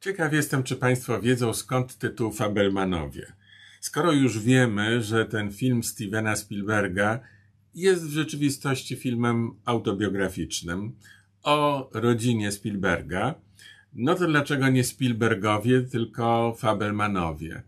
Ciekaw jestem, czy Państwo wiedzą skąd tytuł Fabelmanowie. Skoro już wiemy, że ten film Stevena Spielberga jest w rzeczywistości filmem autobiograficznym o rodzinie Spielberga, no to dlaczego nie Spielbergowie, tylko Fabelmanowie?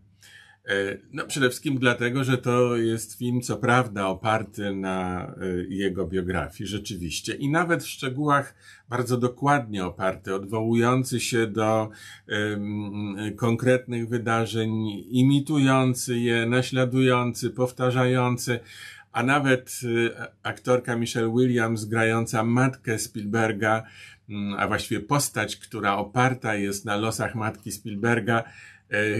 E, no przede wszystkim dlatego, że to jest film, co prawda, oparty na e, jego biografii, rzeczywiście, i nawet w szczegółach bardzo dokładnie oparty, odwołujący się do um, konkretnych wydarzeń, imitujący je, naśladujący, powtarzający, a nawet e, aktorka Michelle Williams grająca matkę Spielberga, mm, a właściwie postać, która oparta jest na losach matki Spielberga,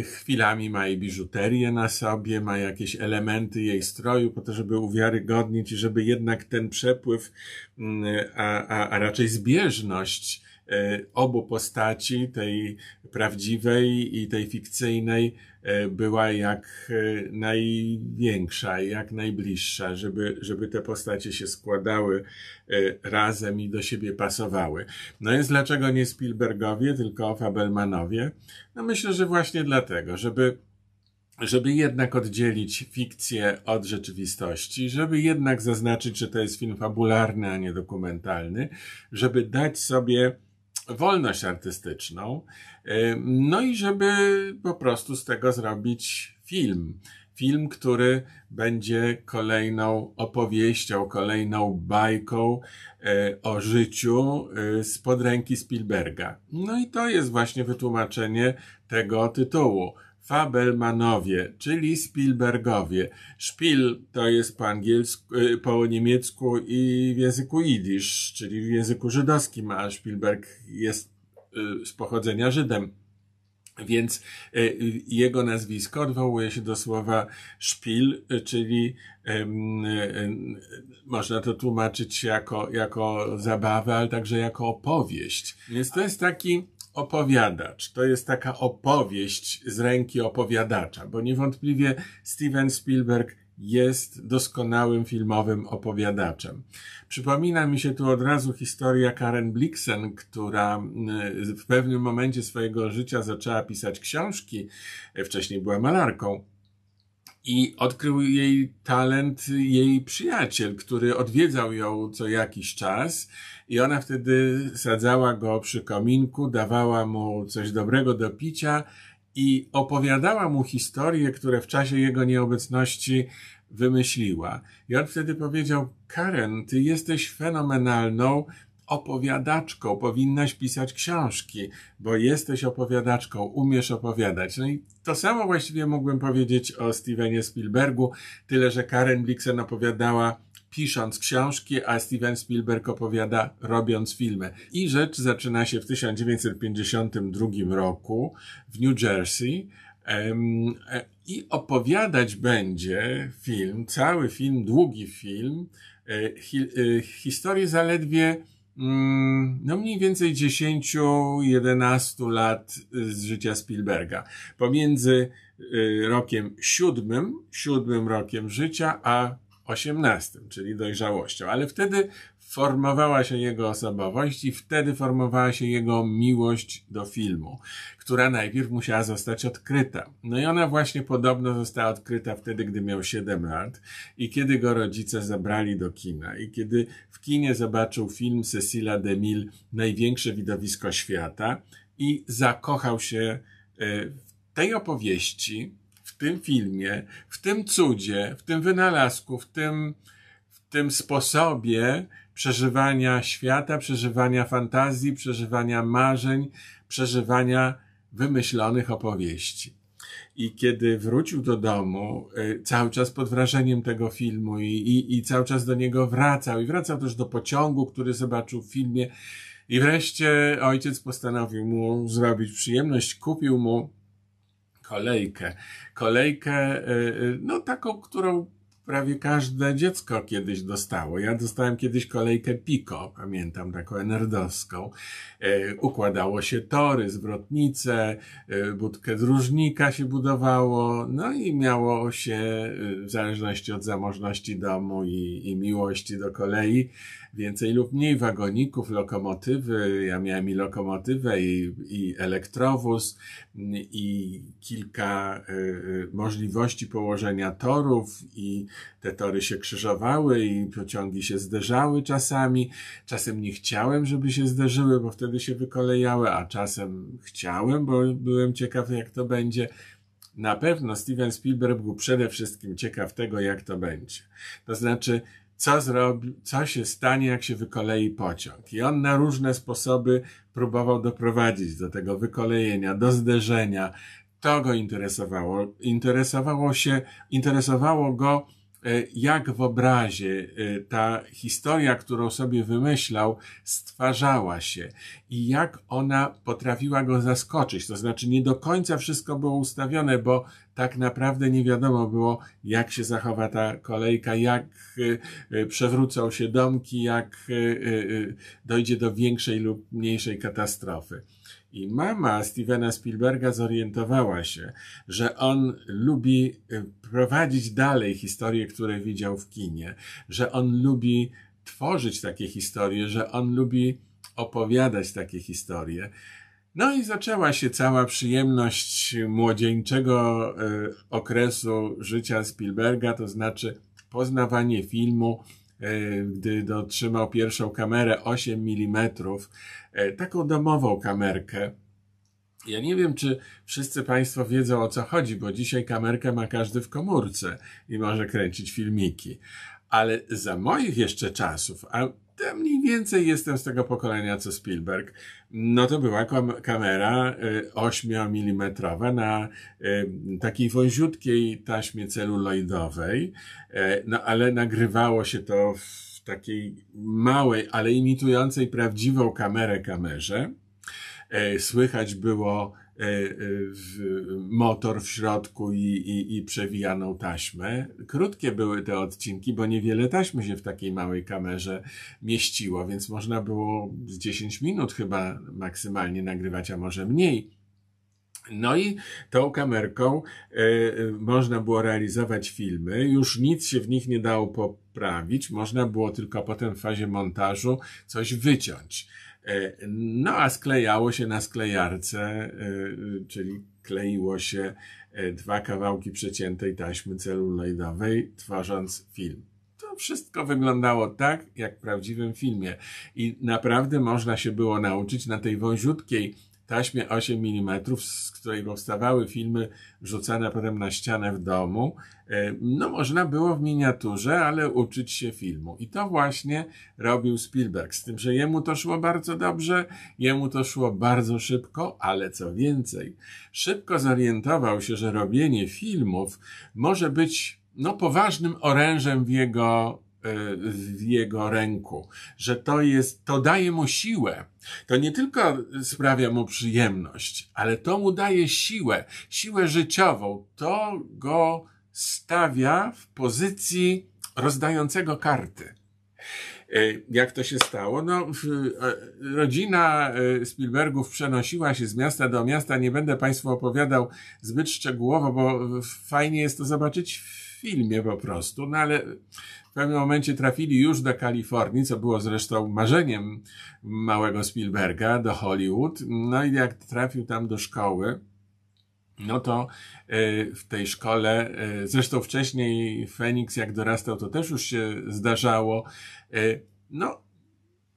chwilami ma jej biżuterię na sobie, ma jakieś elementy jej stroju po to, żeby uwiarygodnić i żeby jednak ten przepływ, mm, a, a, a raczej zbieżność e, obu postaci, tej prawdziwej i tej fikcyjnej, e, była jak największa, jak najbliższa, żeby, żeby te postacie się składały razem i do siebie pasowały. No więc dlaczego nie Spielbergowie, tylko Fabelmanowie? No myślę, że właśnie dlatego, żeby żeby jednak oddzielić fikcję od rzeczywistości, żeby jednak zaznaczyć, że to jest film fabularny, a nie dokumentalny, żeby dać sobie wolność artystyczną, no i żeby po prostu z tego zrobić film. Film, który będzie kolejną opowieścią, kolejną bajką e, o życiu z podręki Spielberga. No i to jest właśnie wytłumaczenie tego tytułu. Fabelmanowie, czyli Spielbergowie. Spiel to jest po angielsku, e, po niemiecku i w języku jidysz, czyli w języku żydowskim, a Spielberg jest z pochodzenia Żydem. Więc e, jego nazwisko odwołuje się do słowa szpil, czyli można to tłumaczyć jako, jako zabawę, ale także jako opowieść. Więc to jest taki opowiadacz. To jest taka opowieść z ręki opowiadacza, bo niewątpliwie Steven Spielberg jest doskonałym filmowym opowiadaczem. Przypomina mi się tu od razu historia Karen Blixen, która y, w pewnym momencie swojego życia zaczęła pisać książki, wcześniej była malarką. I odkrył jej talent jej przyjaciel, który odwiedzał ją co jakiś czas i ona wtedy sadzała go przy kominku, dawała mu coś dobrego do picia i opowiadała mu historie, które w czasie jego nieobecności wymyśliła. I on wtedy powiedział, Karen, ty jesteś fenomenalną opowiadaczką, powinnaś pisać książki, bo jesteś opowiadaczką, umiesz opowiadać. No i to samo właściwie mógłbym powiedzieć o Stevenie Spielbergu, tyle że Karen Blixen opowiadała pisząc książki, a Steven Spielberg opowiada robiąc filmy. I rzecz zaczyna się w 1952 roku w New Jersey. E, I opowiadać będzie film, cały film, długi film, e, e, historię zaledwie no mniej więcej 10-11 lat z życia Spielberga. Pomiędzy rokiem siódmym, siódmym rokiem życia, a osiemnastym, czyli dojrzałością. Ale wtedy formowała się jego osobowość i wtedy formowała się jego miłość do filmu, która najpierw musiała zostać odkryta. No i ona właśnie podobno została odkryta wtedy, gdy miał 7 lat i kiedy go rodzice zabrali do kina i kiedy w kinie zobaczył film Cecilia DeMille Największe widowisko świata i zakochał się e, w tej opowieści, w tym filmie, w tym cudzie, w tym wynalazku, w tym, w tym sposobie przeżywania świata, przeżywania fantazji, przeżywania marzeń, przeżywania wymyślonych opowieści. I kiedy wrócił do domu, y, cały czas pod wrażeniem tego filmu i, i, i cały czas do niego wracał, i wracał też do pociągu, który zobaczył w filmie. I wreszcie ojciec postanowił mu zrobić przyjemność, kupił mu kolejkę. Kolejkę, y, y, no taką, którą prawie każde dziecko kiedyś dostało. Ja dostałem kiedyś kolejkę Pico, pamiętam, taką enerdowską. E, układało się tory, zwrotnice, e, budkę dróżnika się budowało, no i miało się, e, w zależności od zamożności domu i, i miłości do kolei, więcej lub mniej wagoników, lokomotywy. Ja miałem i lokomotywę, i, i elektrowóz, i kilka y, możliwości położenia torów, i te tory się krzyżowały, i pociągi się zderzały czasami. Czasem nie chciałem, żeby się zderzyły, bo wtedy się wykolejały, a czasem chciałem, bo byłem ciekaw, jak to będzie. Na pewno Steven Spielberg był przede wszystkim ciekaw tego, jak to będzie. To znaczy, co zrobi, co się stanie, jak się wykolei pociąg. I on na różne sposoby próbował doprowadzić do tego wykolejenia, do zderzenia. To go interesowało. Interesowało się, interesowało go, jak w obrazie e, ta historia, którą sobie wymyślał, stwarzała się i jak ona potrafiła go zaskoczyć. To znaczy, nie do końca wszystko było ustawione, bo tak naprawdę nie wiadomo było, jak się zachowa ta kolejka, jak e, przewrócą się domki, jak dojdzie do większej lub mniejszej katastrofy. I mama Stevena Spielberga zorientowała się, że on lubi y, prowadzić dalej historie, które widział w kinie, że on lubi tworzyć takie historie, że on lubi opowiadać takie historie. No i zaczęła się cała przyjemność młodzieńczego y, okresu życia Spielberga, to znaczy poznawanie filmu, gdy dotrzymał pierwszą kamerę 8 mm, e, taką domową kamerkę. Ja nie wiem, czy wszyscy Państwo wiedzą o co chodzi, bo dzisiaj kamerkę ma każdy w komórce i może kręcić filmiki. Ale za moich jeszcze czasów, a mniej więcej jestem z tego pokolenia co Spielberg. No to była kamera 8 y, mm na y, takiej wąziutkiej taśmie celuloidowej, y, no ale nagrywało się to w takiej małej, ale imitującej prawdziwą kamerę kamerze. Słychać było motor w środku i, i, i przewijaną taśmę. Krótkie były te odcinki, bo niewiele taśmy się w takiej małej kamerze mieściło, więc można było z 10 minut chyba maksymalnie nagrywać, a może mniej. No i tą kamerką y, można było realizować filmy. Już nic się w nich nie dało poprawić. Można było tylko potem w fazie montażu coś wyciąć. E, no a sklejało się na sklejarce, e, czyli kleiło się e, dwa kawałki przeciętej taśmy celuloidowej, tworząc film. To wszystko wyglądało tak, jak w prawdziwym filmie. I naprawdę można się było nauczyć na tej wąziutkiej taśmie 8 mm, z której powstawały filmy wrzucane potem na ścianę w domu, e, no można było w miniaturze, ale uczyć się filmu. I to właśnie robił Spielberg, z tym, że jemu to szło bardzo dobrze, jemu to szło bardzo szybko, ale co więcej, szybko zorientował się, że robienie filmów może być no, poważnym orężem w jego w jego ręku, że to jest, to daje mu siłę. To nie tylko sprawia mu przyjemność, ale to mu daje siłę, siłę życiową. To go stawia w pozycji rozdającego karty. E, jak to się stało? No, e, rodzina e, Spielbergów przenosiła się z miasta do miasta. Nie będę Państwu opowiadał zbyt szczegółowo, bo fajnie jest to zobaczyć w filmie po prostu, no ale w pewnym momencie trafili już do Kalifornii, co było zresztą marzeniem małego Spielberga, do Hollywood. No i jak trafił tam do szkoły, no to e, w tej szkole, e, zresztą wcześniej Feniks jak dorastał, to też już się zdarzało, e, no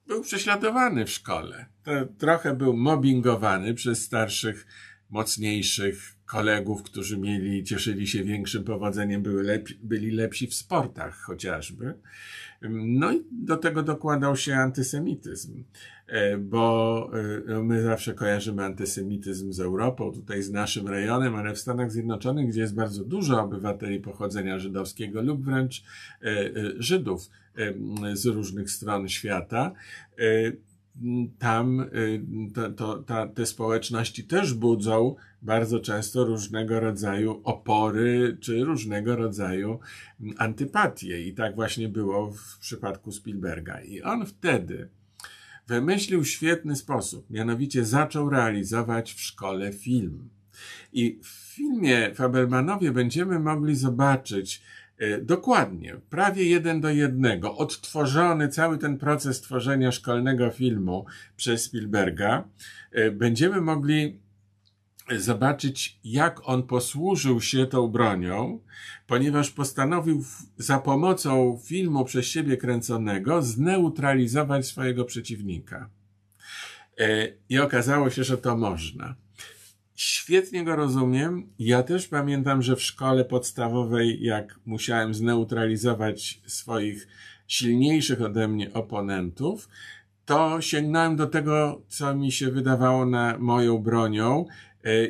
był prześladowany w szkole. To trochę był mobbingowany przez starszych, mocniejszych kolegów, którzy mieli, cieszyli się większym powodzeniem, były lepi, byli lepsi w sportach chociażby. No i do tego dokładał się antysemityzm, e, bo e, my zawsze kojarzymy antysemityzm z Europą, tutaj z naszym rejonem, ale w Stanach Zjednoczonych, gdzie jest bardzo dużo obywateli pochodzenia żydowskiego lub wręcz e, Żydów z różnych stron świata, tam to, to, ta, te społeczności też budzą bardzo często różnego rodzaju opory czy różnego rodzaju antypatie. I tak właśnie było w przypadku Spielberga. I on wtedy wymyślił świetny sposób, mianowicie zaczął realizować w szkole film. I w filmie Fabermanowie będziemy mogli zobaczyć E, dokładnie, prawie jeden do jednego, odtworzony cały ten proces tworzenia szkolnego filmu przez Spielberga, e, będziemy mogli zobaczyć, jak on posłużył się tą bronią, ponieważ postanowił za pomocą filmu przez siebie kręconego zneutralizować swojego przeciwnika. E, I okazało się, że to można. Świetnie go rozumiem. Ja też pamiętam, że w szkole podstawowej, jak musiałem zneutralizować swoich silniejszych ode mnie oponentów, to sięgnąłem do tego, co mi się wydawało na moją bronią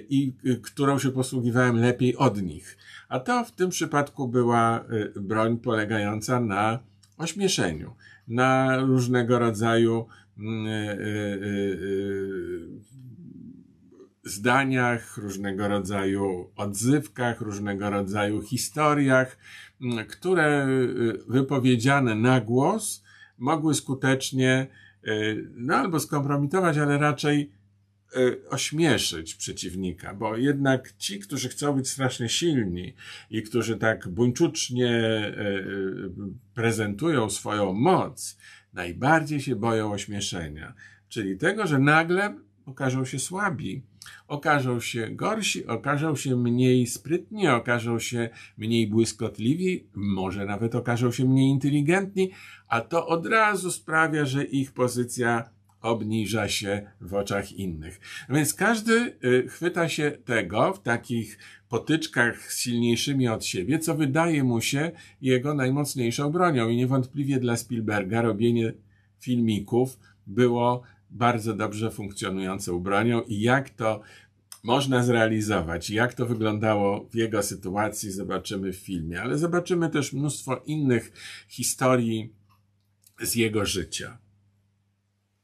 i e, którą się posługiwałem lepiej od nich. A to w tym przypadku była e, broń polegająca na ośmieszeniu, na różnego rodzaju mm, zdaniach, różnego rodzaju odzywkach, różnego rodzaju historiach, mm, które wypowiedziane na głos mogły skutecznie no albo skompromitować, ale raczej ośmieszyć przeciwnika, bo jednak ci, którzy chcą być strasznie silni i którzy tak buńczucznie prezentują swoją moc, najbardziej się boją ośmieszenia, czyli tego, że nagle okażą się słabi, okażą się gorsi, okażą się mniej sprytni, okażą się mniej błyskotliwi, może nawet okażą się mniej inteligentni, a to od razu sprawia, że ich pozycja obniża się w oczach innych. Więc każdy y, chwyta się tego w takich potyczkach silniejszymi od siebie, co wydaje mu się jego najmocniejszą bronią. I niewątpliwie dla Spielberga robienie filmików było bardzo dobrze funkcjonującą bronią i jak to można zrealizować, jak to wyglądało w jego sytuacji, zobaczymy w filmie, ale zobaczymy też mnóstwo innych historii z jego życia.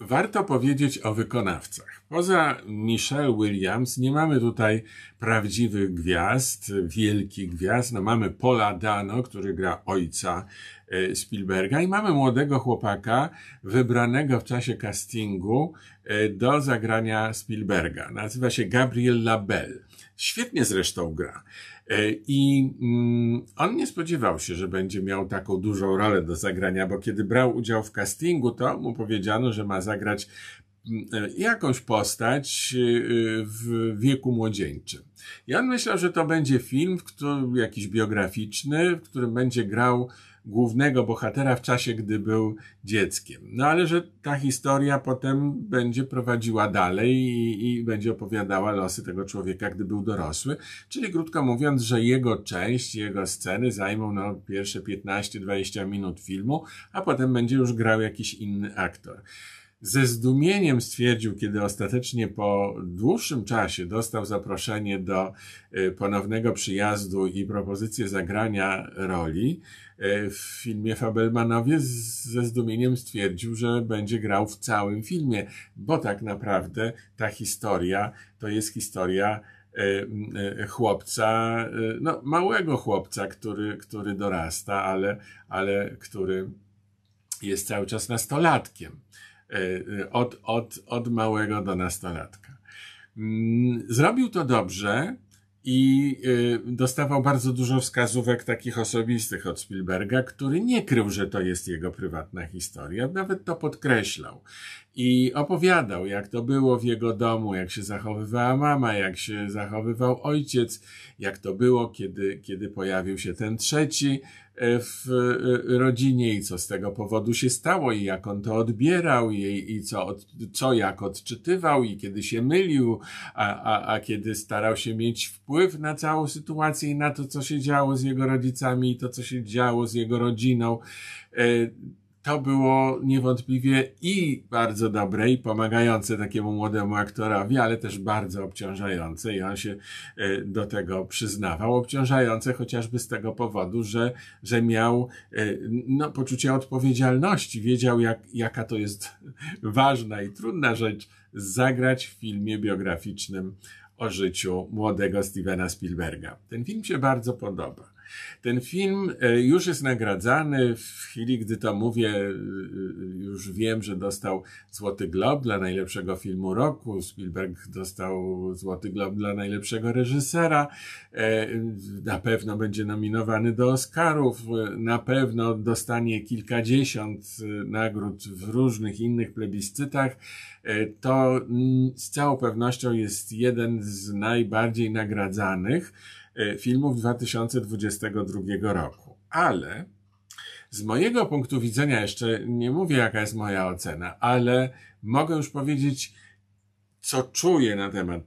Warto powiedzieć o wykonawcach. Poza Michelle Williams nie mamy tutaj prawdziwych gwiazd, wielkich gwiazd. No mamy Paula Dano, który gra ojca e, Spielberga i mamy młodego chłopaka wybranego w czasie castingu e, do zagrania Spielberga. Nazywa się Gabriel Labelle. Świetnie zresztą gra. E, I mm, on nie spodziewał się, że będzie miał taką dużą rolę do zagrania, bo kiedy brał udział w castingu, to mu powiedziano, że ma zagrać mm, e, jakąś postać e, w wieku młodzieńczym. I on myślał, że to będzie film, w którym, jakiś biograficzny, w którym będzie grał głównego bohatera w czasie, gdy był dzieckiem. No ale że ta historia potem będzie prowadziła dalej i, i, będzie opowiadała losy tego człowieka, gdy był dorosły. Czyli krótko mówiąc, że jego część, jego sceny zajmą no, pierwsze 15-20 minut filmu, a potem będzie już grał jakiś inny aktor ze zdumieniem stwierdził, kiedy ostatecznie po dłuższym czasie dostał zaproszenie do y, ponownego przyjazdu i propozycję zagrania roli w filmie Fabelmanowie, ze zdumieniem stwierdził, że będzie grał w całym filmie, bo tak naprawdę ta historia to jest historia y, chłopca, no małego chłopca, który, który dorasta, ale, ale który jest cały czas nastolatkiem. E, od, od, od małego do nastolatka. Mm, zrobił to dobrze i e, dostawał bardzo dużo wskazówek takich osobistych od Spielberga, który nie krył, że to jest jego prywatna historia, nawet to podkreślał. I opowiadał, jak to było w jego domu, jak się zachowywała mama, jak się zachowywał ojciec, jak to było, kiedy, kiedy pojawił się ten trzeci e, w e, rodzinie i co z tego powodu się stało i jak on to odbierał i, i co, co jak odczytywał i kiedy się mylił, a, a, a kiedy starał się mieć wpływ na całą sytuację i na to, co się działo z jego rodzicami i to, co się działo z jego rodziną. E, to było niewątpliwie i bardzo dobre i pomagające takiemu młodemu aktorowi, ale też bardzo obciążające i on się e, do tego przyznawał. Obciążające chociażby z tego powodu, że, że miał e, no, poczucie odpowiedzialności, wiedział jak, jaka to jest ważna i trudna rzecz zagrać w filmie biograficznym o życiu młodego Stevena Spielberga. Ten film się bardzo podoba. Ten film e, już jest nagradzany. W chwili, gdy to mówię, e, już wiem, że dostał Złoty Glob dla najlepszego filmu roku. Spielberg dostał Złoty Glob dla najlepszego reżysera. E, na pewno będzie nominowany do Oscarów. Na pewno dostanie kilkadziesiąt nagród w różnych innych plebiscytach. To mm, z całą pewnością jest jeden z najbardziej nagradzanych E, filmów 2022 roku. Ale z mojego punktu widzenia, jeszcze nie mówię jaka jest moja ocena, ale mogę już powiedzieć, co czuję na temat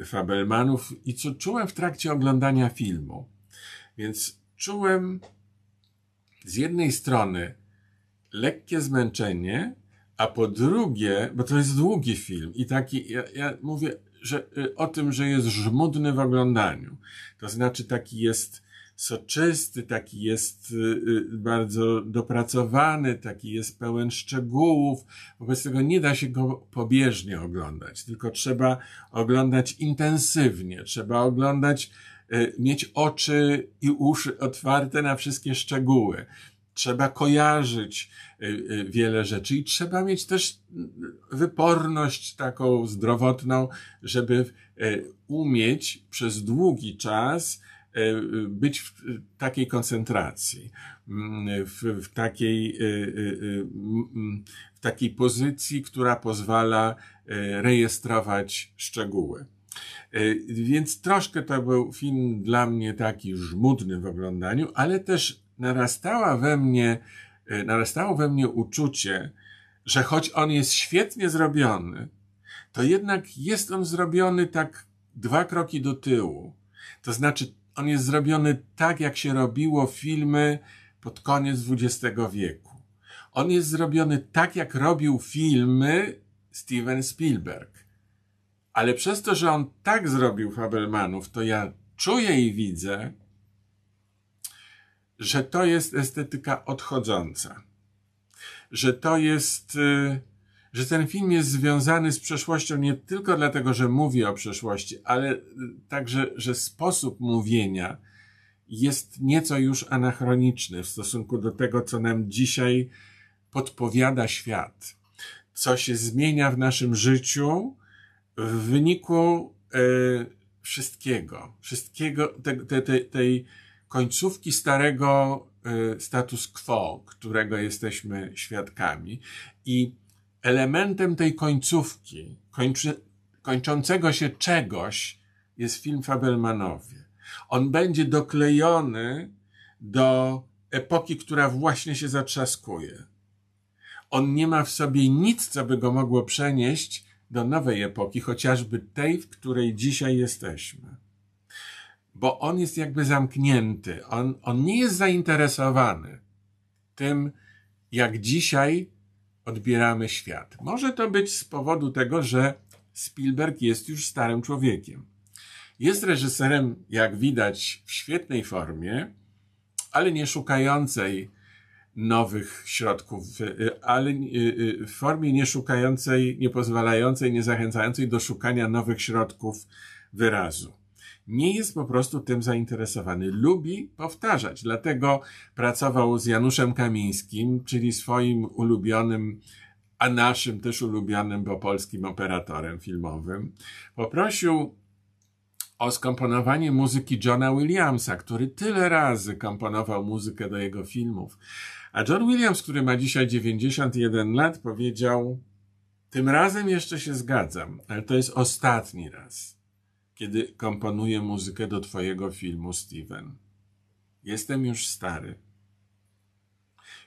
e, Fabelmanów i co czułem w trakcie oglądania filmu. Więc czułem z jednej strony lekkie zmęczenie, a po drugie, bo to jest długi film i taki, ja, ja mówię że, y, o tym, że jest żmudny w oglądaniu. To znaczy taki jest soczysty, taki jest y, y, bardzo dopracowany, taki jest pełen szczegółów. Wobec tego nie da się go pobieżnie oglądać, tylko trzeba oglądać intensywnie, trzeba oglądać, mieć oczy i uszy otwarte na wszystkie szczegóły trzeba kojarzyć y, y, wiele rzeczy i trzeba mieć też wyporność taką zdrowotną, żeby y, umieć przez długi czas być w takiej koncentracji, mm, w, w, takiej, w takiej pozycji, która pozwala rejestrować szczegóły. Więc troszkę to był film dla mnie taki żmudny w oglądaniu, ale też narastała we mnie, e, narastało we mnie uczucie, że choć on jest świetnie zrobiony, to jednak jest on zrobiony tak dwa kroki do tyłu. To znaczy, on jest zrobiony tak, jak się robiło filmy pod koniec XX wieku. On jest zrobiony tak, jak robił filmy Steven Spielberg. Ale przez to, że on tak zrobił Fabelmanów, to ja czuję i widzę, że to jest estetyka odchodząca, że to jest, y, że ten film jest związany z przeszłością nie tylko dlatego, że mówi o przeszłości, ale y, także, że sposób mówienia jest nieco już anachroniczny w stosunku do tego, co nam dzisiaj podpowiada świat, co się zmienia w naszym życiu w wyniku y, wszystkiego, wszystkiego te, te, te, tej końcówki starego y, status quo, którego jesteśmy świadkami. I elementem tej końcówki, kończy, kończącego się czegoś, jest film Fabelmanowie. On będzie doklejony do epoki, która właśnie się zatrzaskuje. On nie ma w sobie nic, co by go mogło przenieść do nowej epoki, chociażby tej, w której dzisiaj jesteśmy bo on jest jakby zamknięty. On, on nie jest zainteresowany tym, jak dzisiaj odbieramy świat. Może to być z powodu tego, że Spielberg jest już starym człowiekiem. Jest reżyserem, jak widać, w świetnej formie, ale nie szukającej nowych środków, ale w formie nie szukającej, nie pozwalającej, nie zachęcającej do szukania nowych środków wyrazu nie jest po prostu tym zainteresowany. Lubi powtarzać, dlatego pracował z Januszem Kamińskim, czyli swoim ulubionym, a naszym też ulubionym, bo polskim operatorem filmowym. Poprosił o skomponowanie muzyki Johna Williamsa, który tyle razy komponował muzykę do jego filmów. A John Williams, który ma dzisiaj 91 lat, powiedział: Tym razem jeszcze się zgadzam, ale to jest ostatni raz kiedy komponuję muzykę do Twojego filmu, Steven. Jestem już stary.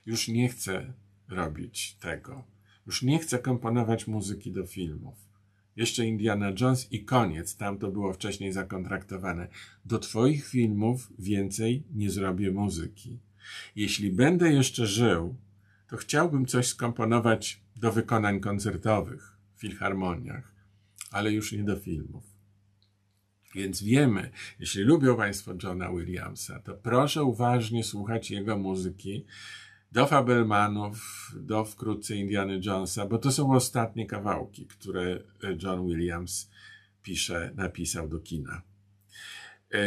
Już nie chcę robić tego. Już nie chcę komponować muzyki do filmów. Jeszcze Indiana Jones i koniec. Tam to było wcześniej zakontraktowane. Do Twoich filmów więcej nie zrobię muzyki. Jeśli będę jeszcze żył, to chciałbym coś skomponować do wykonań koncertowych w filharmoniach, ale już nie do filmów. Więc wiemy, jeśli lubią Państwo Johna Williamsa, to proszę uważnie słuchać jego muzyki do Fabelmanów, do wkrótce Indiana Jonesa, bo to są ostatnie kawałki, które John Williams pisze, napisał do kina. E,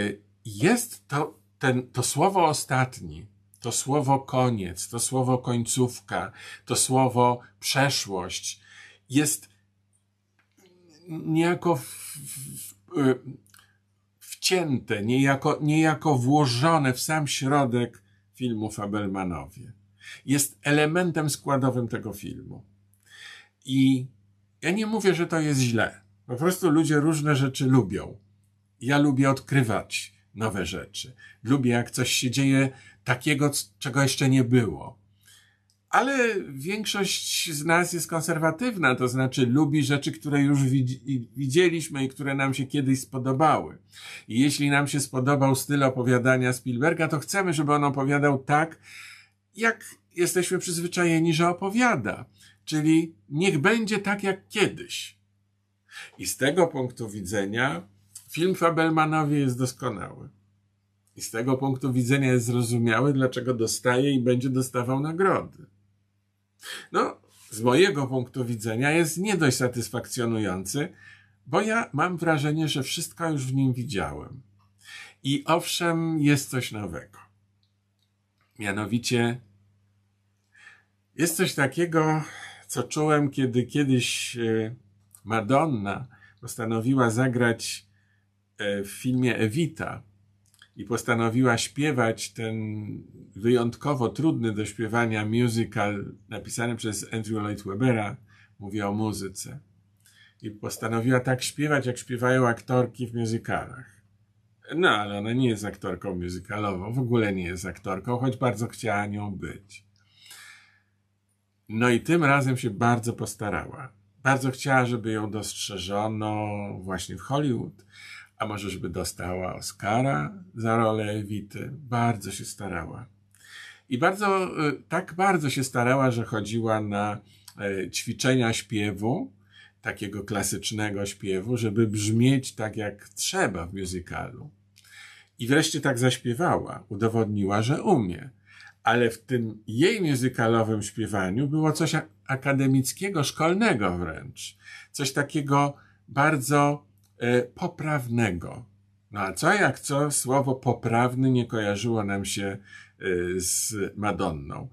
jest to ten, to słowo ostatni, to słowo koniec, to słowo końcówka, to słowo przeszłość jest niejako w, w, wcięte, niejako, niejako włożone w sam środek filmu Fabelmanowie. Jest elementem składowym tego filmu. I ja nie mówię, że to jest źle. Po prostu ludzie różne rzeczy lubią. Ja lubię odkrywać nowe rzeczy. Lubię, jak coś się dzieje takiego, czego jeszcze nie było. Ale większość z nas jest konserwatywna, to znaczy lubi rzeczy, które już widzieliśmy i które nam się kiedyś spodobały. I jeśli nam się spodobał styl opowiadania Spielberga, to chcemy, żeby on opowiadał tak, jak jesteśmy przyzwyczajeni, że opowiada. Czyli niech będzie tak jak kiedyś. I z tego punktu widzenia film Fabelmanowie jest doskonały. I z tego punktu widzenia jest zrozumiały, dlaczego dostaje i będzie dostawał nagrody. No, z mojego punktu widzenia jest nie dość satysfakcjonujący, bo ja mam wrażenie, że wszystko już w nim widziałem. I owszem, jest coś nowego. Mianowicie, jest coś takiego, co czułem, kiedy kiedyś e, Madonna postanowiła zagrać e, w filmie Evita i postanowiła śpiewać ten wyjątkowo trudny do śpiewania musical napisany przez Andrew Lloyd Webera, mówię o muzyce. I postanowiła tak śpiewać, jak śpiewają aktorki w musicalach. No, ale ona nie jest aktorką musicalową, w ogóle nie jest aktorką, choć bardzo chciała nią być. No i tym razem się bardzo postarała. Bardzo chciała, żeby ją dostrzeżono właśnie w Hollywood, a może żeby dostała Oscara za rolę Ewity. Bardzo się starała. I bardzo, e, tak bardzo się starała, że chodziła na e, ćwiczenia śpiewu, takiego klasycznego śpiewu, żeby brzmieć tak jak trzeba w musicalu. I wreszcie tak zaśpiewała, udowodniła, że umie. Ale w tym jej musicalowym śpiewaniu było coś akademickiego, szkolnego wręcz. Coś takiego bardzo poprawnego. No a co jak co, słowo poprawny nie kojarzyło nam się Y, z Madonną.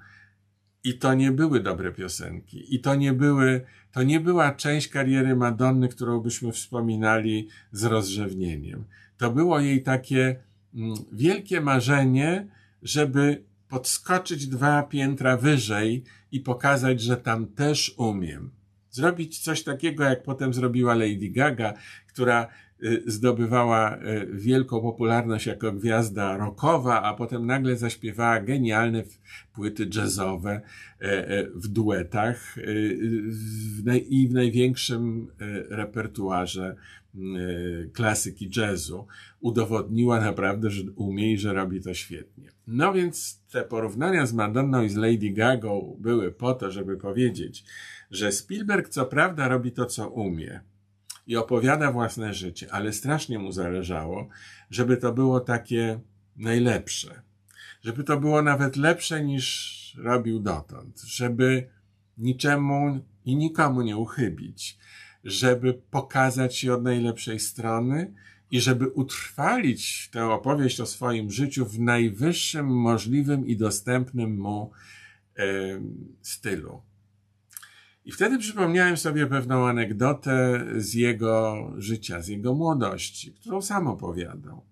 I to nie były dobre piosenki. I to nie były, to nie była część kariery Madonny, którą byśmy wspominali z rozrzewnieniem. To było jej takie mm, wielkie marzenie, żeby podskoczyć dwa piętra wyżej i pokazać, że tam też umiem. Zrobić coś takiego, jak potem zrobiła Lady Gaga, która Y, zdobywała y, wielką popularność jako gwiazda rockowa, a potem nagle zaśpiewała genialne płyty jazzowe y, w duetach i w największym repertuarze klasyki jazzu. Udowodniła naprawdę, że umie i że robi to świetnie. No więc te porównania z Madonną i z Lady Gagą były po to, żeby powiedzieć, że Spielberg co prawda robi to, co umie, i opowiada własne życie, ale strasznie mu zależało, żeby to było takie najlepsze. Żeby to było nawet lepsze niż robił dotąd. Żeby niczemu i nikomu nie uchybić. Żeby pokazać się od najlepszej strony i żeby utrwalić tę opowieść o swoim życiu w najwyższym możliwym i dostępnym mu e, stylu. I wtedy przypomniałem sobie pewną anegdotę z jego życia, z jego młodości, którą sam opowiadał.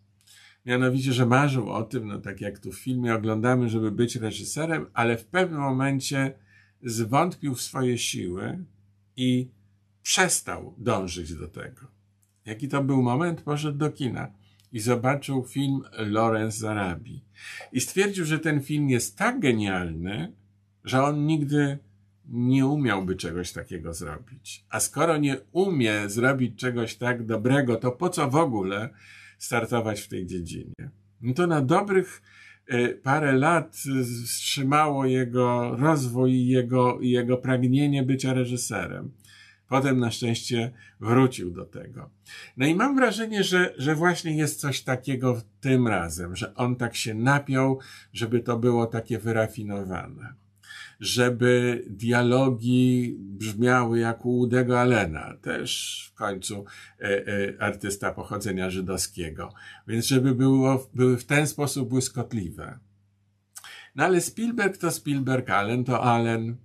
Mianowicie, że marzył o tym, no tak jak tu w filmie oglądamy, żeby być reżyserem, ale w pewnym momencie zwątpił w swoje siły i przestał dążyć do tego. Jaki to był moment? Poszedł do kina i zobaczył film Lawrence z Arabii. I stwierdził, że ten film jest tak genialny, że on nigdy nie umiałby czegoś takiego zrobić. A skoro nie umie zrobić czegoś tak dobrego, to po co w ogóle startować w tej dziedzinie? No to na dobrych e, parę lat wstrzymało jego rozwój i jego, jego pragnienie bycia reżyserem. Potem na szczęście wrócił do tego. No i mam wrażenie, że, że właśnie jest coś takiego tym razem, że on tak się napiął, żeby to było takie wyrafinowane żeby dialogi brzmiały jak u Udego Allena, też w końcu e, e, artysta pochodzenia żydowskiego. Więc żeby było, były w ten sposób błyskotliwe. No ale Spielberg to Spielberg, Allen to Allen.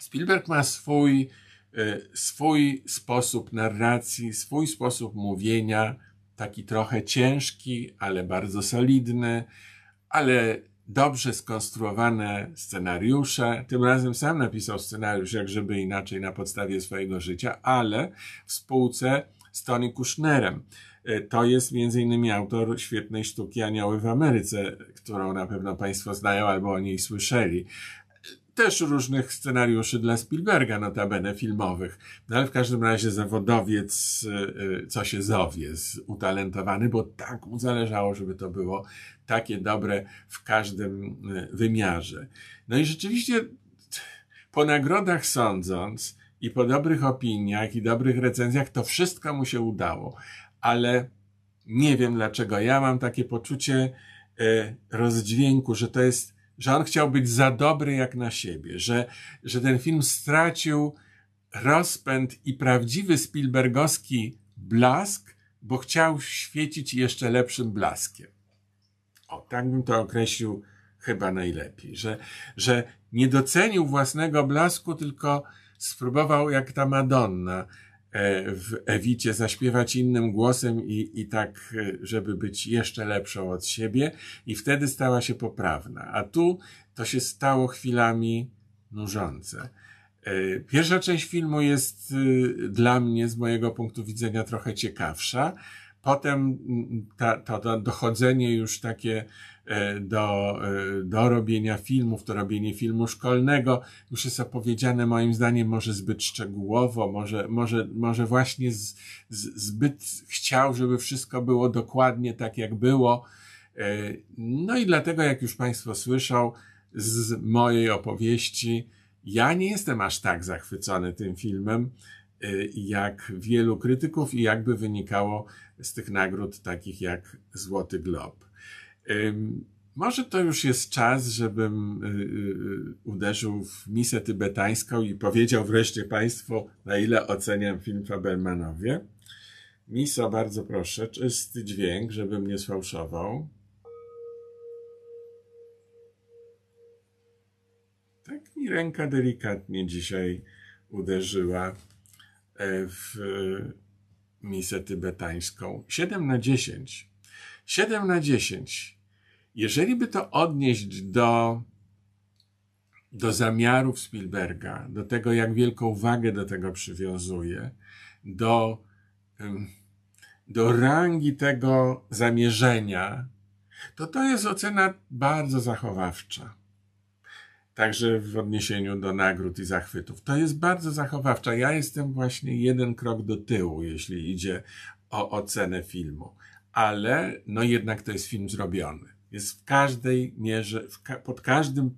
Spielberg ma swój, e, swój sposób narracji, swój sposób mówienia, taki trochę ciężki, ale bardzo solidny, ale dobrze skonstruowane scenariusze. Tym razem sam napisał scenariusz, jak żeby inaczej, na podstawie swojego życia, ale w spółce z Tony Kushnerem. E, to jest innymi autor świetnej sztuki Anioły w Ameryce, którą na pewno Państwo znają albo o niej słyszeli też różnych scenariuszy dla Spielberga, notabene filmowych. No ale w każdym razie zawodowiec, y, co się zowie, utalentowany, bo tak mu zależało, żeby to było takie dobre w każdym y, wymiarze. No i rzeczywiście po nagrodach sądząc i po dobrych opiniach i dobrych recenzjach, to wszystko mu się udało. Ale nie wiem dlaczego. Ja mam takie poczucie y, rozdźwięku, że to jest że on chciał być za dobry jak na siebie, że, że ten film stracił rozpęd i prawdziwy Spielbergowski blask, bo chciał świecić jeszcze lepszym blaskiem. O, tak bym to określił chyba najlepiej, że, że nie docenił własnego blasku, tylko spróbował jak ta Madonna w Ewicie zaśpiewać innym głosem i, i tak, e, żeby być jeszcze lepszą od siebie i wtedy stała się poprawna. A tu to się stało chwilami nużące. E, pierwsza część filmu jest dla mnie, z mojego punktu widzenia, trochę ciekawsza. Potem ta, to, to dochodzenie już takie E, do, e, do robienia filmów, to robienie filmu szkolnego już jest opowiedziane moim zdaniem może zbyt szczegółowo, może, może, może właśnie z, z, zbyt chciał, żeby wszystko było dokładnie tak, jak było. E, no i dlatego, jak już Państwo słyszą z mojej opowieści, ja nie jestem aż tak zachwycony tym filmem, jak wielu krytyków i jakby wynikało z tych nagród takich jak Złoty Glob. Może to już jest czas, żebym y, y, uderzył w misę tybetańską i powiedział wreszcie Państwu, na ile oceniam film Fabelmanowie. Miso, bardzo proszę, czysty dźwięk, żebym nie sfałszował. Tak mi ręka delikatnie dzisiaj uderzyła e, w misę tybetańską. 7 na 10 7 na 10. Jeżeli by to odnieść do, do zamiarów Spielberga, do tego, jak wielką wagę do tego przywiązuje, do, do rangi tego zamierzenia, to to jest ocena bardzo zachowawcza. Także w odniesieniu do nagród i zachwytów. To jest bardzo zachowawcza. Ja jestem właśnie jeden krok do tyłu, jeśli idzie o ocenę filmu ale no jednak to jest film zrobiony. Jest w każdej mierze, w ka pod każdym,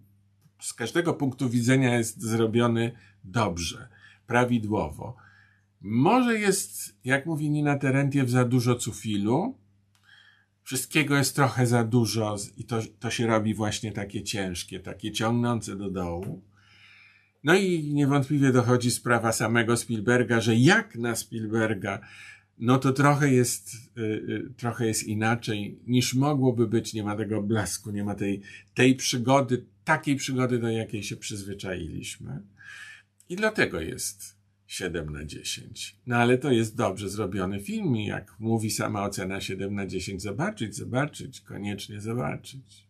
z każdego punktu widzenia jest zrobiony dobrze, prawidłowo. Może jest, jak mówi Nina Terentiew, za dużo cufilu, wszystkiego jest trochę za dużo i to, to się robi właśnie takie ciężkie, takie ciągnące do dołu. No i niewątpliwie dochodzi sprawa samego Spielberga, że jak na Spielberga no to trochę jest, y, y, trochę jest inaczej niż mogłoby być. Nie ma tego blasku, nie ma tej, tej przygody, takiej przygody, do jakiej się przyzwyczailiśmy. I dlatego jest 7 na 10. No ale to jest dobrze zrobiony film i jak mówi sama ocena 7 na 10, zobaczyć, zobaczyć, koniecznie zobaczyć.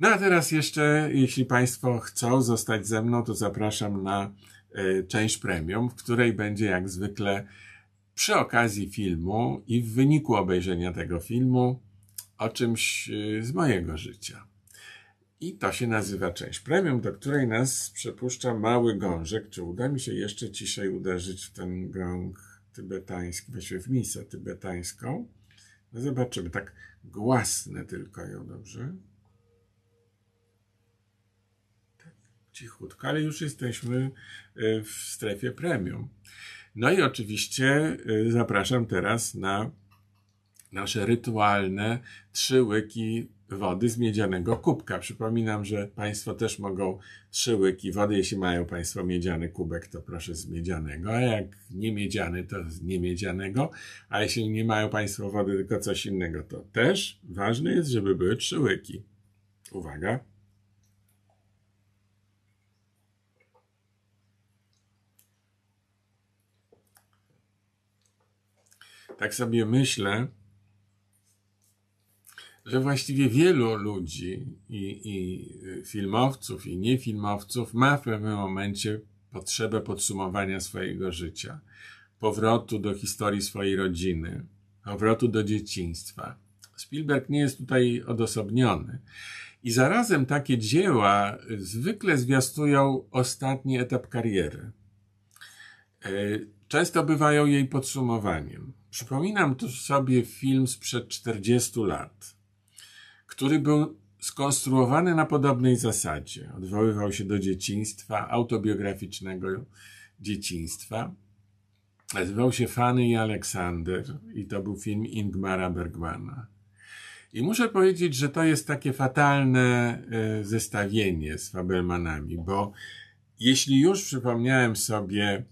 No a teraz jeszcze, jeśli Państwo chcą zostać ze mną, to zapraszam na y, część premium, w której będzie jak zwykle przy okazji filmu i w wyniku obejrzenia tego filmu o czymś y, z mojego życia. I to się nazywa część premium, do której nas przepuszcza mały gążek. Czy uda mi się jeszcze ciszej uderzyć w ten gąg tybetański, właściwie w misę tybetańską? No zobaczymy, tak głasne tylko ją, dobrze? Tak, cichutko, ale już jesteśmy y, w strefie premium. No i oczywiście y, zapraszam teraz na nasze rytualne trzy łyki wody z miedzianego kubka. Przypominam, że Państwo też mogą trzy łyki wody. Jeśli mają Państwo miedziany kubek, to proszę z miedzianego, a jak nie miedziany, to z niemiedzianego. A jeśli nie mają Państwo wody, tylko coś innego, to też ważne jest, żeby były trzy łyki. Uwaga. Tak sobie myślę, że właściwie wielu ludzi i, i filmowców, i niefilmowców ma w pewnym momencie potrzebę podsumowania swojego życia, powrotu do historii swojej rodziny, powrotu do dzieciństwa. Spielberg nie jest tutaj odosobniony. I zarazem takie dzieła zwykle zwiastują ostatni etap kariery. E, często bywają jej podsumowaniem. Przypominam tu sobie film sprzed 40 lat który był skonstruowany na podobnej zasadzie. Odwoływał się do dzieciństwa, autobiograficznego dzieciństwa. Nazywał się Fanny i Aleksander i to był film Ingmara Bergmana. I muszę powiedzieć, że to jest takie fatalne e, zestawienie z Fabelmanami, bo jeśli już przypomniałem sobie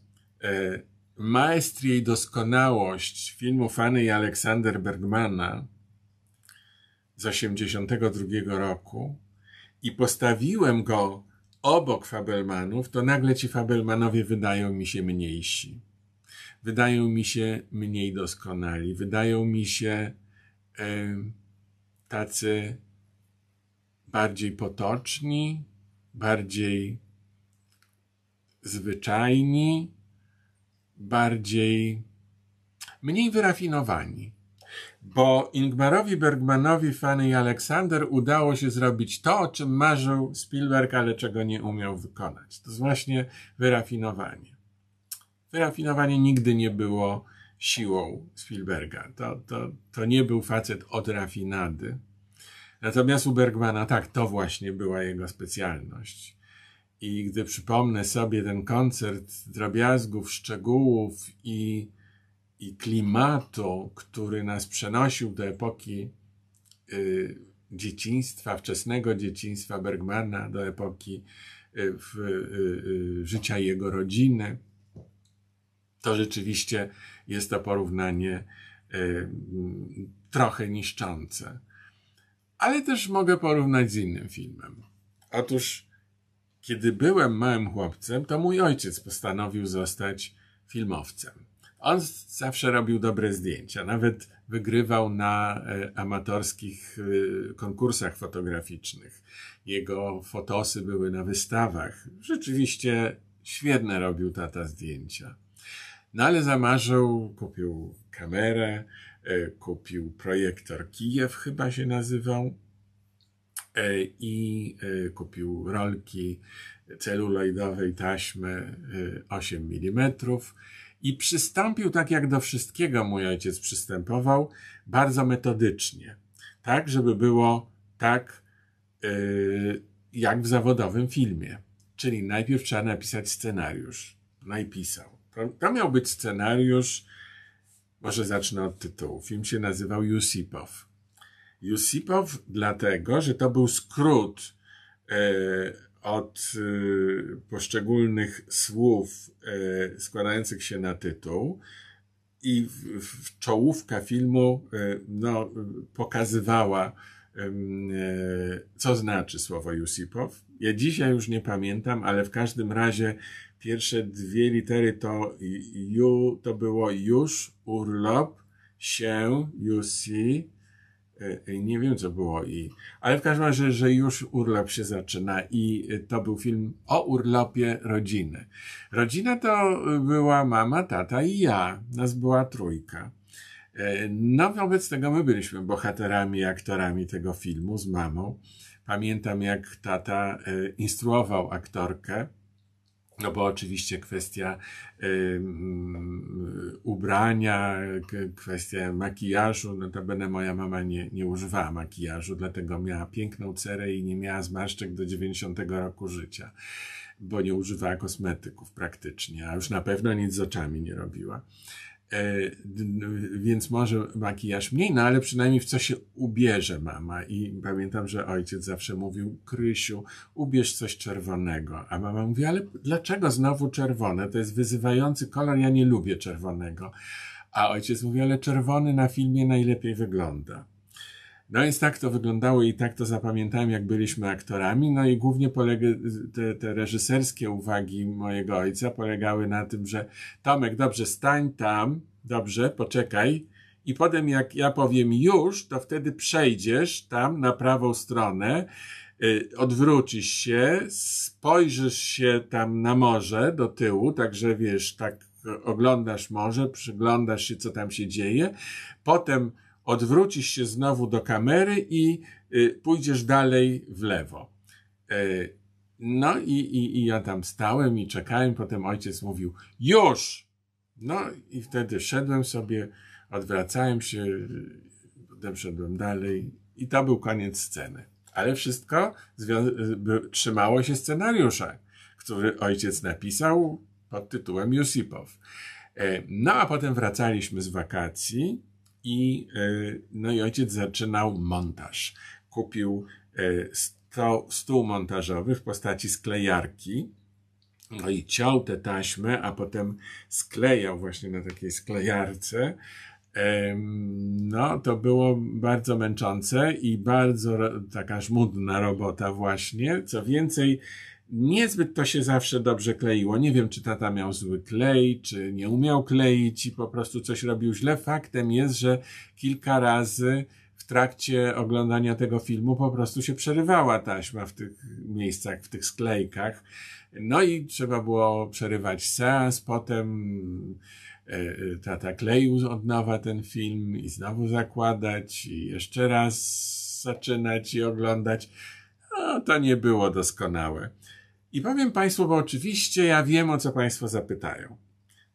e, maestrię i doskonałość filmu Fanny i Aleksander Bergmana, z 82 roku i postawiłem go obok Fabelmanów, to nagle ci Fabelmanowie wydają mi się mniejsi. Wydają mi się mniej doskonali. Wydają mi się e, tacy bardziej potoczni, bardziej zwyczajni, bardziej mniej wyrafinowani bo Ingmarowi Bergmanowi, Fanny i Aleksander udało się zrobić to, o czym marzył Spielberg, ale czego nie umiał wykonać. To jest właśnie wyrafinowanie. Wyrafinowanie nigdy nie było siłą Spielberga. To, to, to nie był facet od rafinady. Natomiast u Bergmana tak, to właśnie była jego specjalność. I gdy przypomnę sobie ten koncert drobiazgów, szczegółów i i klimatu, który nas przenosił do epoki y, dzieciństwa, wczesnego dzieciństwa Bergmana, do epoki y, w, y, życia jego rodziny, to rzeczywiście jest to porównanie trochę niszczące. Ale też mogę porównać z innym filmem. Otóż, kiedy byłem małym chłopcem, to mój ojciec postanowił zostać filmowcem. On zawsze robił dobre zdjęcia, nawet wygrywał na e, amatorskich e, konkursach fotograficznych. Jego fotosy były na wystawach. Rzeczywiście świetne robił tata zdjęcia. No ale zamarzył, kupił kamerę, e, kupił projektor Kijew, chyba się nazywał, i kupił rolki celuloidowej taśmy 8 mm i przystąpił tak jak do wszystkiego mój ojciec przystępował, bardzo metodycznie, tak, żeby było tak jak w zawodowym filmie. Czyli najpierw trzeba napisać scenariusz. No i pisał. To, miał być scenariusz, może zacznę od tytułu. Film się nazywał Yusipow. Yusipow dlatego, że to był skrót yy, od y, poszczególnych słów y, składających się na tytuł i czołówka filmu no, pokazywała, co znaczy słowo Jusipow. Ja dzisiaj już nie pamiętam, ale w każdym razie pierwsze dwie litery to ju, to było już, urlop, się, E, nie wiem, co było i, ale w każdym razie, że już urlop się zaczyna i to był film o urlopie rodziny. Rodzina to była mama, tata i ja. Nas była trójka. No, wobec tego my byliśmy bohaterami, aktorami tego filmu z mamą. Pamiętam, jak tata instruował aktorkę no bo oczywiście kwestia y, ubrania, kwestia makijażu, notabene moja mama nie, nie używała makijażu, dlatego miała piękną cerę i nie miała zmarszczek do 90 roku życia, bo nie używała kosmetyków praktycznie, a już na pewno nic z oczami nie robiła. E, więc może makijaż mniej, no ale przynajmniej w co się ubierze mama. I pamiętam, że ojciec zawsze mówił, Krysiu, ubierz coś czerwonego. A mama mówi, ale dlaczego znowu czerwone? To jest wyzywający kolor, ja nie lubię czerwonego. A ojciec mówi, ale czerwony na filmie najlepiej wygląda. No więc tak to wyglądało i tak to zapamiętałem, jak byliśmy aktorami. No i głównie polega, te, te reżyserskie uwagi mojego ojca polegały na tym, że Tomek, dobrze, stań tam, dobrze, poczekaj. I potem jak ja powiem już, to wtedy przejdziesz tam na prawą stronę, y, odwrócisz się, spojrzysz się tam na morze do tyłu, także wiesz, tak oglądasz morze, przyglądasz się, co tam się dzieje. Potem odwrócisz się znowu do kamery i y, pójdziesz dalej w lewo. Y, no i, i, i ja tam stałem i czekałem, potem ojciec mówił, już! No i wtedy szedłem sobie, odwracałem się, potem szedłem dalej i to był koniec sceny. Ale wszystko trzymało się scenariusza, który ojciec napisał pod tytułem Jusipow. E, no a potem wracaliśmy z wakacji i, e, no i ojciec zaczynał montaż. Kupił e, stół montażowy w postaci sklejarki, no i ciął te taśmy, a potem sklejał właśnie na takiej sklejarce. No, to było bardzo męczące i bardzo taka żmudna robota właśnie. Co więcej, niezbyt to się zawsze dobrze kleiło. Nie wiem, czy tata miał zły klej, czy nie umiał kleić i po prostu coś robił źle. Faktem jest, że kilka razy w trakcie oglądania tego filmu po prostu się przerywała taśma w tych miejscach, w tych sklejkach. No i trzeba było przerywać seans, potem e, e, tata kleił od nowa ten film i znowu zakładać i jeszcze raz zaczynać i oglądać. No, to nie było doskonałe. I powiem Państwu, bo oczywiście ja wiem, o co Państwo zapytają.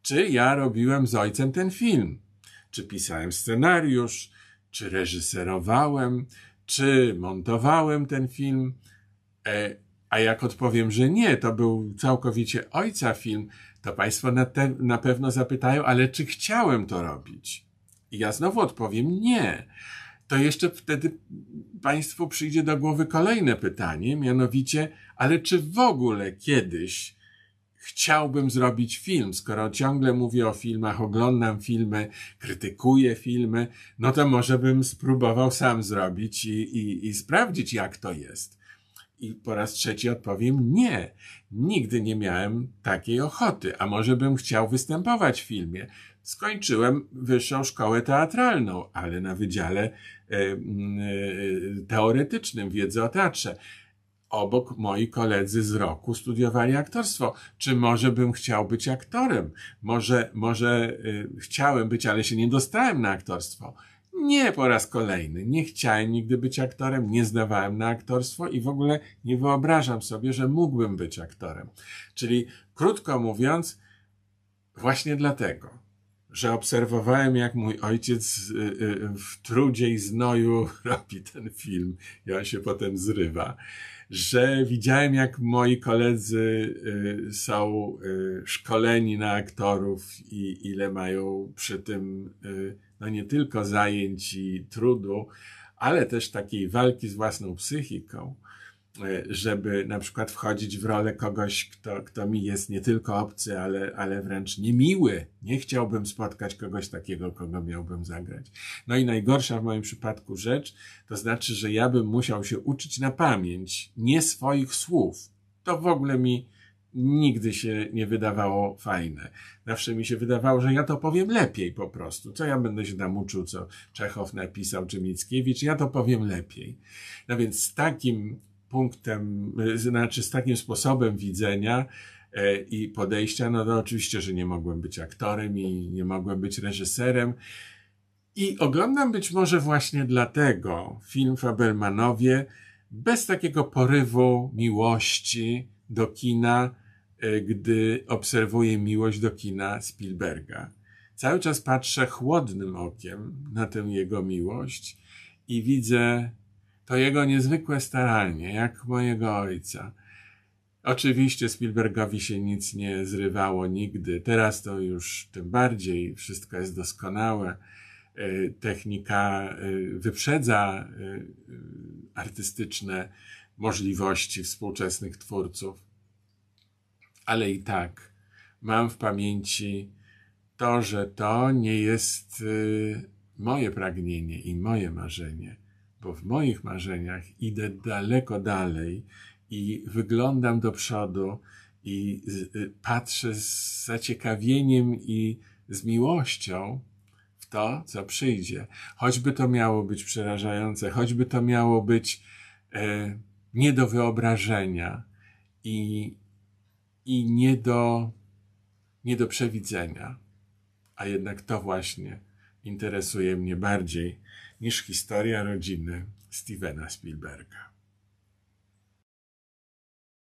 Czy ja robiłem z ojcem ten film? Czy pisałem scenariusz? Czy reżyserowałem? Czy montowałem ten film? E, a jak odpowiem, że nie, to był całkowicie ojca film, to Państwo na, te, na pewno zapytają, ale czy chciałem to robić? I ja znowu odpowiem nie. To jeszcze wtedy Państwu przyjdzie do głowy kolejne pytanie, mianowicie, ale czy w ogóle kiedyś chciałbym zrobić film, skoro ciągle mówię o filmach, oglądam filmy, krytykuję filmy, no to może bym spróbował sam zrobić i, i, i sprawdzić, jak to jest. I po raz trzeci odpowiem nie. Nigdy nie miałem takiej ochoty, a może bym chciał występować w filmie. Skończyłem wyższą szkołę teatralną, ale na wydziale e, e, teoretycznym wiedzy o teatrze obok moi koledzy z roku studiowali aktorstwo. Czy może bym chciał być aktorem? Może, może y, chciałem być, ale się nie dostałem na aktorstwo. Nie po raz kolejny. Nie chciałem nigdy być aktorem, nie zdawałem na aktorstwo i w ogóle nie wyobrażam sobie, że mógłbym być aktorem. Czyli krótko mówiąc, właśnie dlatego, że obserwowałem, jak mój ojciec y, y, w trudzie i znoju robi ten film i on się potem zrywa że widziałem, jak moi koledzy y, są szkoleni na aktorów i ile mają przy tym, no nie tylko zajęć i trudu, ale też takiej walki z własną psychiką. E, żeby na przykład wchodzić w rolę kogoś, kto, kto mi jest nie tylko obcy, ale, ale wręcz niemiły. Nie chciałbym spotkać kogoś takiego, kogo miałbym zagrać. No i najgorsza w moim przypadku rzecz, to znaczy, że ja bym musiał się uczyć na pamięć nie swoich słów. To w ogóle mi nigdy się nie wydawało fajne. Zawsze mi się wydawało, że ja to powiem lepiej po prostu. Co ja będę się tam uczył, co Czechow napisał, czy Mickiewicz, ja to powiem lepiej. No więc z takim punktem, znaczy z takim sposobem widzenia e, i podejścia, no to oczywiście, że nie mogłem być aktorem i nie mogłem być reżyserem. I oglądam być może właśnie dlatego film Fabelmanowie bez takiego porywu miłości do kina, e, gdy obserwuję miłość do kina Spielberga. Cały czas patrzę chłodnym okiem na tę jego miłość i widzę to jego niezwykłe staranie, jak mojego ojca. Oczywiście Spielbergowi się nic nie zrywało nigdy. Teraz to już tym bardziej wszystko jest doskonałe. E, technika e, wyprzedza e, artystyczne możliwości współczesnych twórców. Ale i tak mam w pamięci to, że to nie jest moje pragnienie i moje marzenie, bo w moich marzeniach idę daleko dalej i wyglądam do przodu i y, patrzę z zaciekawieniem i z miłością w to, co przyjdzie. Choćby to miało być przerażające, choćby to miało być e, nie do wyobrażenia i, i nie, do, nie do przewidzenia. A jednak to właśnie interesuje mnie bardziej niż historia rodziny Stevena Spielberga.